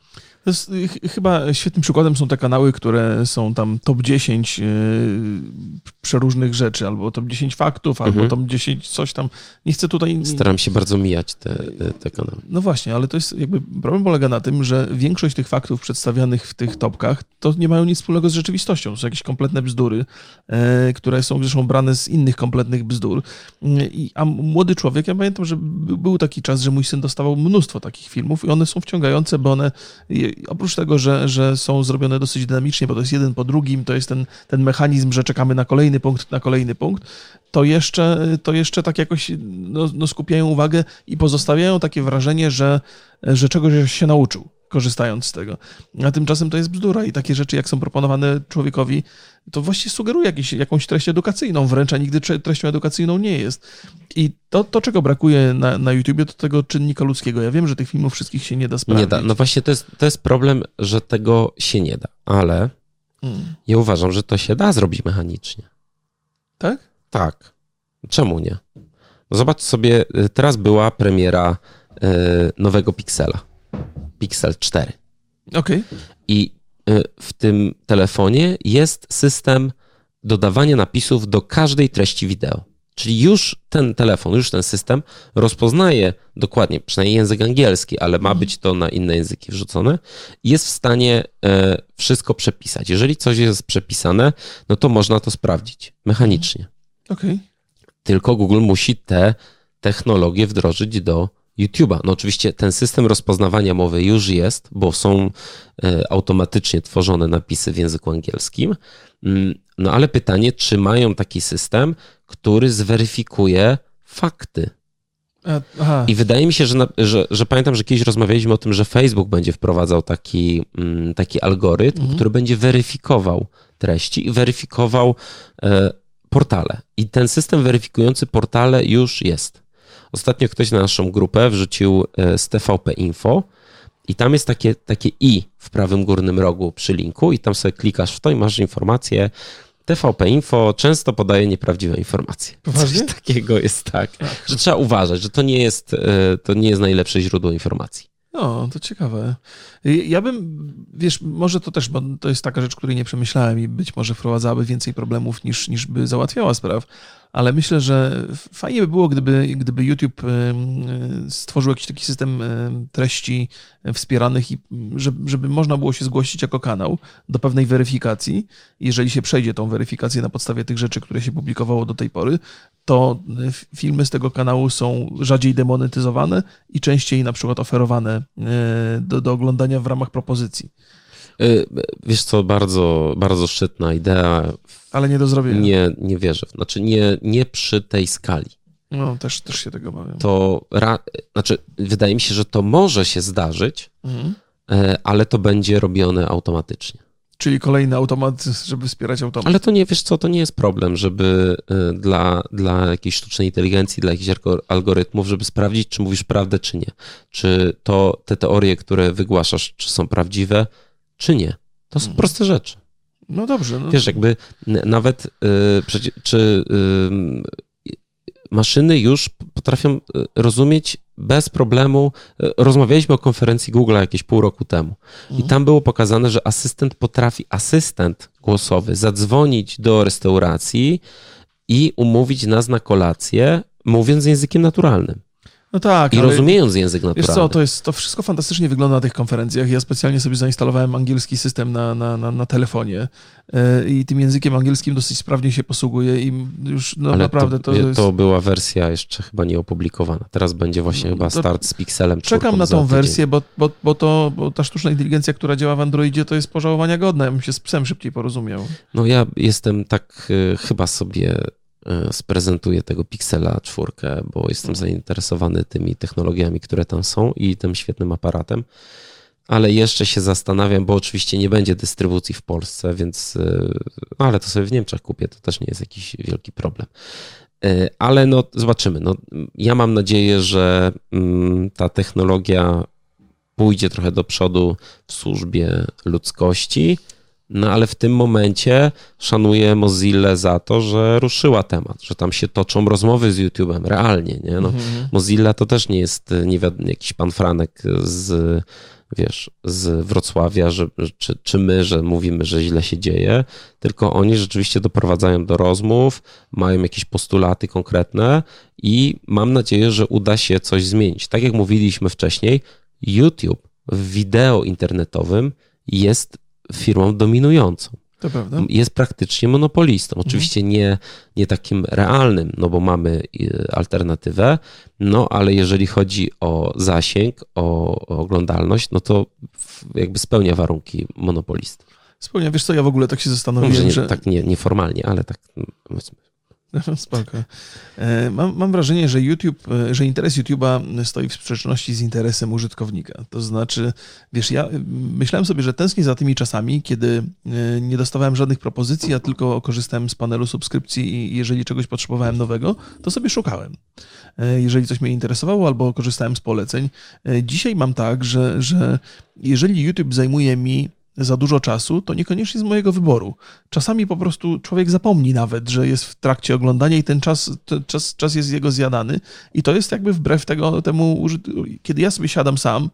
Jest, chyba świetnym przykładem są te kanały, które są tam top 10 yy, przeróżnych rzeczy, albo top 10 faktów, albo mhm. top 10 coś tam. Nie chcę tutaj... Staram się bardzo mijać te, te kanały. No właśnie, ale to jest jakby problem polega na tym, że większość tych faktów przedstawianych w tych topkach to nie mają nic wspólnego z rzeczywistością. Są jakieś kompletne bzdury, yy, które są zresztą brane z innych kompletnych bzdur. Yy, a młody człowiek, ja pamiętam, że był taki czas, że mój syn dostawał mnóstwo takich filmów i one są wciągające, bo one oprócz tego, że, że są zrobione dosyć dynamicznie, bo to jest jeden po drugim, to jest ten, ten mechanizm, że czekamy na kolejny punkt, na kolejny punkt, to jeszcze, to jeszcze tak jakoś no, no skupiają uwagę i pozostawiają takie wrażenie, że, że czegoś się nauczył korzystając z tego. A tymczasem to jest bzdura i takie rzeczy, jak są proponowane człowiekowi, to właściwie sugeruje jakiś, jakąś treść edukacyjną, wręcz a nigdy treścią edukacyjną nie jest. I to, to czego brakuje na, na YouTubie, to tego czynnika ludzkiego. Ja wiem, że tych filmów wszystkich się nie da sprawdzić. Nie da. No właśnie to jest, to jest problem, że tego się nie da, ale hmm. ja uważam, że to się da zrobić mechanicznie. Tak? Tak. Czemu nie? Zobacz sobie, y, teraz była premiera y, nowego Pixela. Pixel 4. Okej. Okay. I y, w tym telefonie jest system dodawania napisów do każdej treści wideo. Czyli już ten telefon, już ten system rozpoznaje dokładnie, przynajmniej język angielski, ale ma być to na inne języki wrzucone, jest w stanie e, wszystko przepisać. Jeżeli coś jest przepisane, no to można to sprawdzić mechanicznie. Okej. Okay. Tylko Google musi te technologie wdrożyć do YouTube'a. No oczywiście ten system rozpoznawania mowy już jest, bo są e, automatycznie tworzone napisy w języku angielskim. Mm, no ale pytanie, czy mają taki system, który zweryfikuje fakty? Aha. I wydaje mi się, że, że, że, pamiętam, że kiedyś rozmawialiśmy o tym, że Facebook będzie wprowadzał taki, mm, taki algorytm, mhm. który będzie weryfikował treści i weryfikował e, portale. I ten system weryfikujący portale już jest. Ostatnio ktoś na naszą grupę wrzucił e, z TVP Info i tam jest takie, takie i w prawym górnym rogu przy linku i tam sobie klikasz w to i masz informację. TVP Info często podaje nieprawdziwe informacje. Poważnie? Coś takiego jest tak, że trzeba uważać, że to nie jest, e, to nie jest najlepsze źródło informacji. No, to ciekawe. Ja bym, wiesz, może to też, bo to jest taka rzecz, której nie przemyślałem i być może wprowadzałaby więcej problemów niż, niż by załatwiała spraw, ale myślę, że fajnie by było, gdyby, gdyby YouTube stworzył jakiś taki system treści wspieranych i żeby, można było się zgłosić jako kanał do pewnej weryfikacji. Jeżeli się przejdzie tą weryfikację na podstawie tych rzeczy, które się publikowało do tej pory, to filmy z tego kanału są rzadziej demonetyzowane i częściej na przykład oferowane e, do, do oglądania w ramach propozycji. E, wiesz co, bardzo, bardzo szczytna idea. Ale nie do zrobienia. Nie, nie wierzę. Znaczy nie, nie przy tej skali. No, też, też się tego bawię. To, ra, znaczy, wydaje mi się, że to może się zdarzyć, mhm. E, ale to będzie robione automatycznie. Czyli kolejny automat, żeby wspierać automat. Ale to nie, wiesz co, to nie jest problem, żeby y, dla, dla jakiejś sztucznej inteligencji, dla jakichś algorytmów, żeby sprawdzić, czy mówisz prawdę, czy nie. Czy to te teorie, które wygłaszasz, czy są prawdziwe, czy nie. To są hmm. proste rzeczy. No dobrze. No wiesz, jakby nawet y, czy y, maszyny już potrafią rozumieć bez problemu. Rozmawialiśmy o konferencji Google jakieś pół roku temu mhm. i tam było pokazane, że asystent potrafi, asystent głosowy, zadzwonić do restauracji i umówić nas na kolację, mówiąc językiem naturalnym. No tak. I rozumiejąc język naturalny. Wiesz co, to, jest, to wszystko fantastycznie wygląda na tych konferencjach. Ja specjalnie sobie zainstalowałem angielski system na, na, na, na telefonie e, i tym językiem angielskim dosyć sprawnie się posługuję i już no, naprawdę to, to jest... To była wersja jeszcze chyba nie opublikowana. Teraz będzie właśnie chyba start z Pixelem Czekam na tą wersję, bo, bo, bo, to, bo ta sztuczna inteligencja, która działa w Androidzie, to jest pożałowania godna. Ja bym się z psem szybciej porozumiał. No ja jestem tak y, chyba sobie E, sprezentuję tego Pixela 4, bo jestem zainteresowany tymi technologiami, które tam są i tym świetnym aparatem. Ale jeszcze się zastanawiam, bo oczywiście nie będzie dystrybucji w Polsce, więc e, no ale to sobie w Niemczech kupię, to też nie jest jakiś wielki problem. E, ale no zobaczymy. No, ja mam nadzieję, że mm, ta technologia pójdzie trochę do przodu w służbie ludzkości no ale w tym momencie szanuję Mozilla za to, że ruszyła temat, że tam się toczą rozmowy z YouTube'em realnie. Nie? No, mhm. Mozilla to też nie jest nie wiadomo, jakiś pan Franek z, wiesz, z Wrocławia, że, czy, czy my, że mówimy, że źle się dzieje, tylko oni rzeczywiście doprowadzają do rozmów, mają jakieś postulaty konkretne i mam nadzieję, że uda się coś zmienić. Tak jak mówiliśmy wcześniej, YouTube w wideo internetowym jest firmą dominującą. To prawda. Jest praktycznie monopolistą. Mhm. Oczywiście mhm. nie, nie takim realnym, no bo mamy y, alternatywę, no ale jeżeli chodzi o zasięg, o, o oglądalność, no to jakby spełnia warunki monopolisty. Spełnia, wiesz co, ja w ogóle tak się zastanowiłem, no, nie, że... Tak nie, nieformalnie, ale tak Spoko. E, mam, mam, wrażenie, że YouTube, e, że interes YouTube'a stoi w sprzeczności z interesem użytkownika. To znaczy, wiesz, ja myślałem sobie, że tęsknię za tymi czasami, kiedy e, nie dostawałem żadnych propozycji, a tylko korzystałem z panelu subskrypcji i jeżeli czegoś potrzebowałem nowego, to sobie szukałem. Jeżeli coś mnie interesowało, albo korzystałem z poleceń. Dzisiaj mam tak, że, że jeżeli YouTube zajmuje mi za dużo czasu, to niekoniecznie z mojego wyboru. Czasami po prostu człowiek zapomni nawet, że jest w trakcie oglądania i ten czas, ten czas, czas jest jego zjadany. I to jest jakby wbrew tego, temu, kiedy ja sobie siadam sam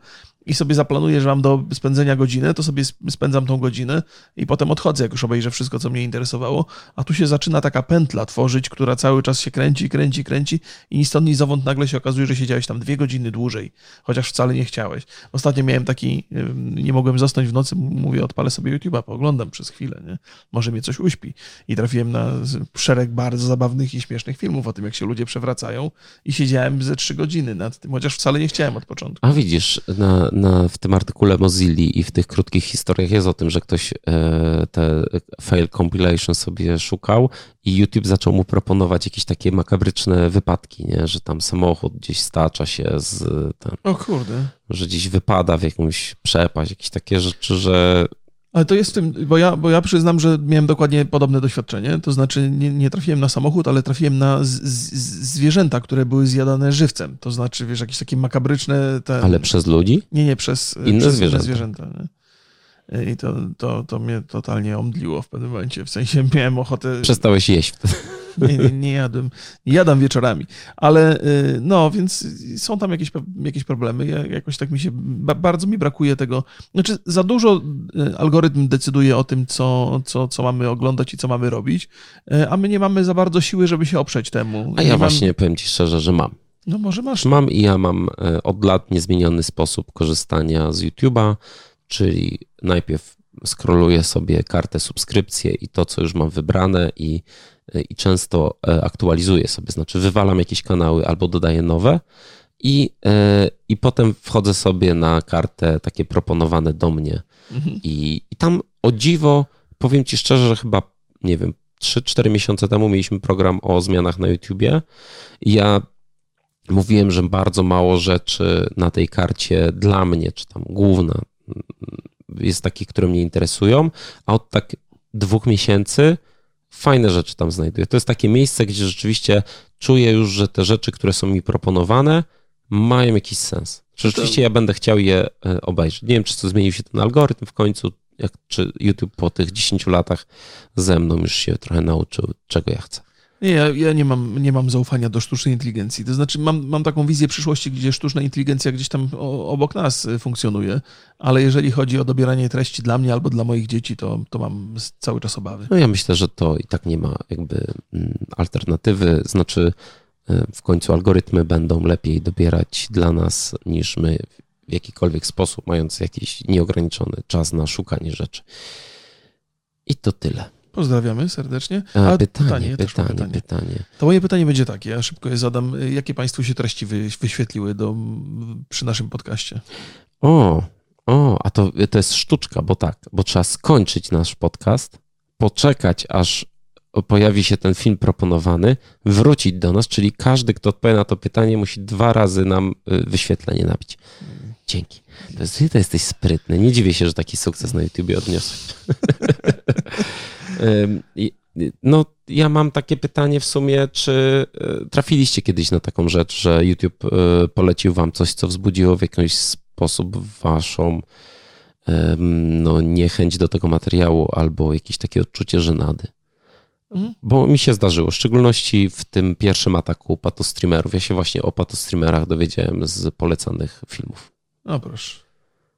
i sobie zaplanuję, że mam do spędzenia godzinę, to sobie spędzam tą godzinę i potem odchodzę, jak już obejrzę wszystko, co mnie interesowało. A tu się zaczyna taka pętla tworzyć, która cały czas się kręci, kręci, kręci i ni stąd, ni zowąd nagle się okazuje, że siedziałeś tam dwie godziny dłużej, chociaż wcale nie chciałeś. Ostatnio miałem taki, nie mogłem zasnąć w nocy, mówię, odpalę sobie YouTube'a, pooglądam przez chwilę, nie? Może mnie coś uśpi. I trafiłem na szereg bardzo zabawnych i śmiesznych filmów o tym, jak się ludzie przewracają i siedziałem ze trzy godziny nad tym, chociaż wcale nie chciałem od początku. A widzisz, na, na, w tym artykule Mozilla i w tych krótkich historiach jest o tym, że ktoś e, te fail compilation sobie szukał i YouTube zaczął mu proponować jakieś takie makabryczne wypadki, nie? że tam samochód gdzieś stacza się z... Tam, o kurde. Że gdzieś wypada w jakąś przepaść, jakieś takie rzeczy, że ale to jest w tym, bo ja, bo ja przyznam, że miałem dokładnie podobne doświadczenie. To znaczy, nie, nie trafiłem na samochód, ale trafiłem na z, z, zwierzęta, które były zjadane żywcem. To znaczy, wiesz, jakieś takie makabryczne. Ale przez ludzi? Nie, nie, przez inne przez zwierzęta. zwierzęta? I to, to, to mnie totalnie omdliło w pewnym momencie. W sensie miałem ochotę. Przestałeś jeść wtedy. Nie, nie, nie jadłem. Nie jadam wieczorami. Ale y, no, więc są tam jakieś, jakieś problemy. Ja, jakoś tak mi się, bardzo mi brakuje tego. Znaczy, za dużo y, algorytm decyduje o tym, co, co, co mamy oglądać i co mamy robić, y, a my nie mamy za bardzo siły, żeby się oprzeć temu. A ja właśnie powiem ci szczerze, że mam. No może masz. Mam i ja mam od lat niezmieniony sposób korzystania z YouTube'a, czyli najpierw scrolluję sobie kartę subskrypcję i to, co już mam wybrane i, i często e, aktualizuję sobie, znaczy wywalam jakieś kanały albo dodaję nowe i, e, i potem wchodzę sobie na kartę takie proponowane do mnie mhm. I, i tam o dziwo, powiem ci szczerze, że chyba, nie wiem, 3-4 miesiące temu mieliśmy program o zmianach na YouTubie i ja mówiłem, że bardzo mało rzeczy na tej karcie dla mnie, czy tam główna, jest takich, które mnie interesują, a od tak dwóch miesięcy fajne rzeczy tam znajduję. To jest takie miejsce, gdzie rzeczywiście czuję już, że te rzeczy, które są mi proponowane, mają jakiś sens. Czy rzeczywiście ja będę chciał je e, obejrzeć. Nie wiem, czy to zmienił się ten algorytm w końcu, jak, czy YouTube po tych 10 latach ze mną już się trochę nauczył, czego ja chcę. Nie, ja, ja, nie, mam, nie mam zaufania do sztucznej inteligencji. To znaczy, mam, mam taką wizję przyszłości, gdzie sztuczna inteligencja gdzieś tam obok nas y, funkcjonuje, ale jeżeli chodzi o dobieranie treści dla mnie albo dla moich dzieci, to, to mam cały czas obawy. No ja myślę, że to i tak nie ma jakby mm, alternatywy. Znaczy, y, w końcu algorytmy będą lepiej dobierać dla nas niż my w jakikolwiek sposób, mając jakiś nieograniczony czas na szukanie rzeczy. I to tyle. Pozdrawiamy serdecznie. A, A pytanie, pytanie, pytanie, pytanie, pytanie. To moje pytanie będzie takie, ja szybko je zadam. Jakie Państwu się treści wyświetliły do, przy naszym podcaście? O, o, a to, to jest sztuczka, bo tak, bo trzeba skończyć nasz podcast, poczekać, aż pojawi się ten film proponowany, wrócić do nas, czyli każdy, kto odpowie na to pytanie, musi dwa razy nam y, wyświetlenie nabić. Dzięki. To, jest, to jesteś sprytny. Nie dziwię się, że taki sukces na YouTubie odniosłeś. No, ja mam takie pytanie w sumie, czy e, trafiliście kiedyś na taką rzecz, że YouTube e, polecił wam coś, co wzbudziło w jakiś sposób waszą no, niechęć do tego materiału albo jakieś takie odczucie żenady? Mhm. Bo mi się zdarzyło, w szczególności w tym pierwszym ataku patostreamerów. Ja się właśnie o patostreamerach dowiedziałem z polecanych filmów. No proszę.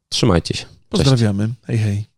Trzymajcie się. Pozdrawiamy. Cześć. Hej, hej.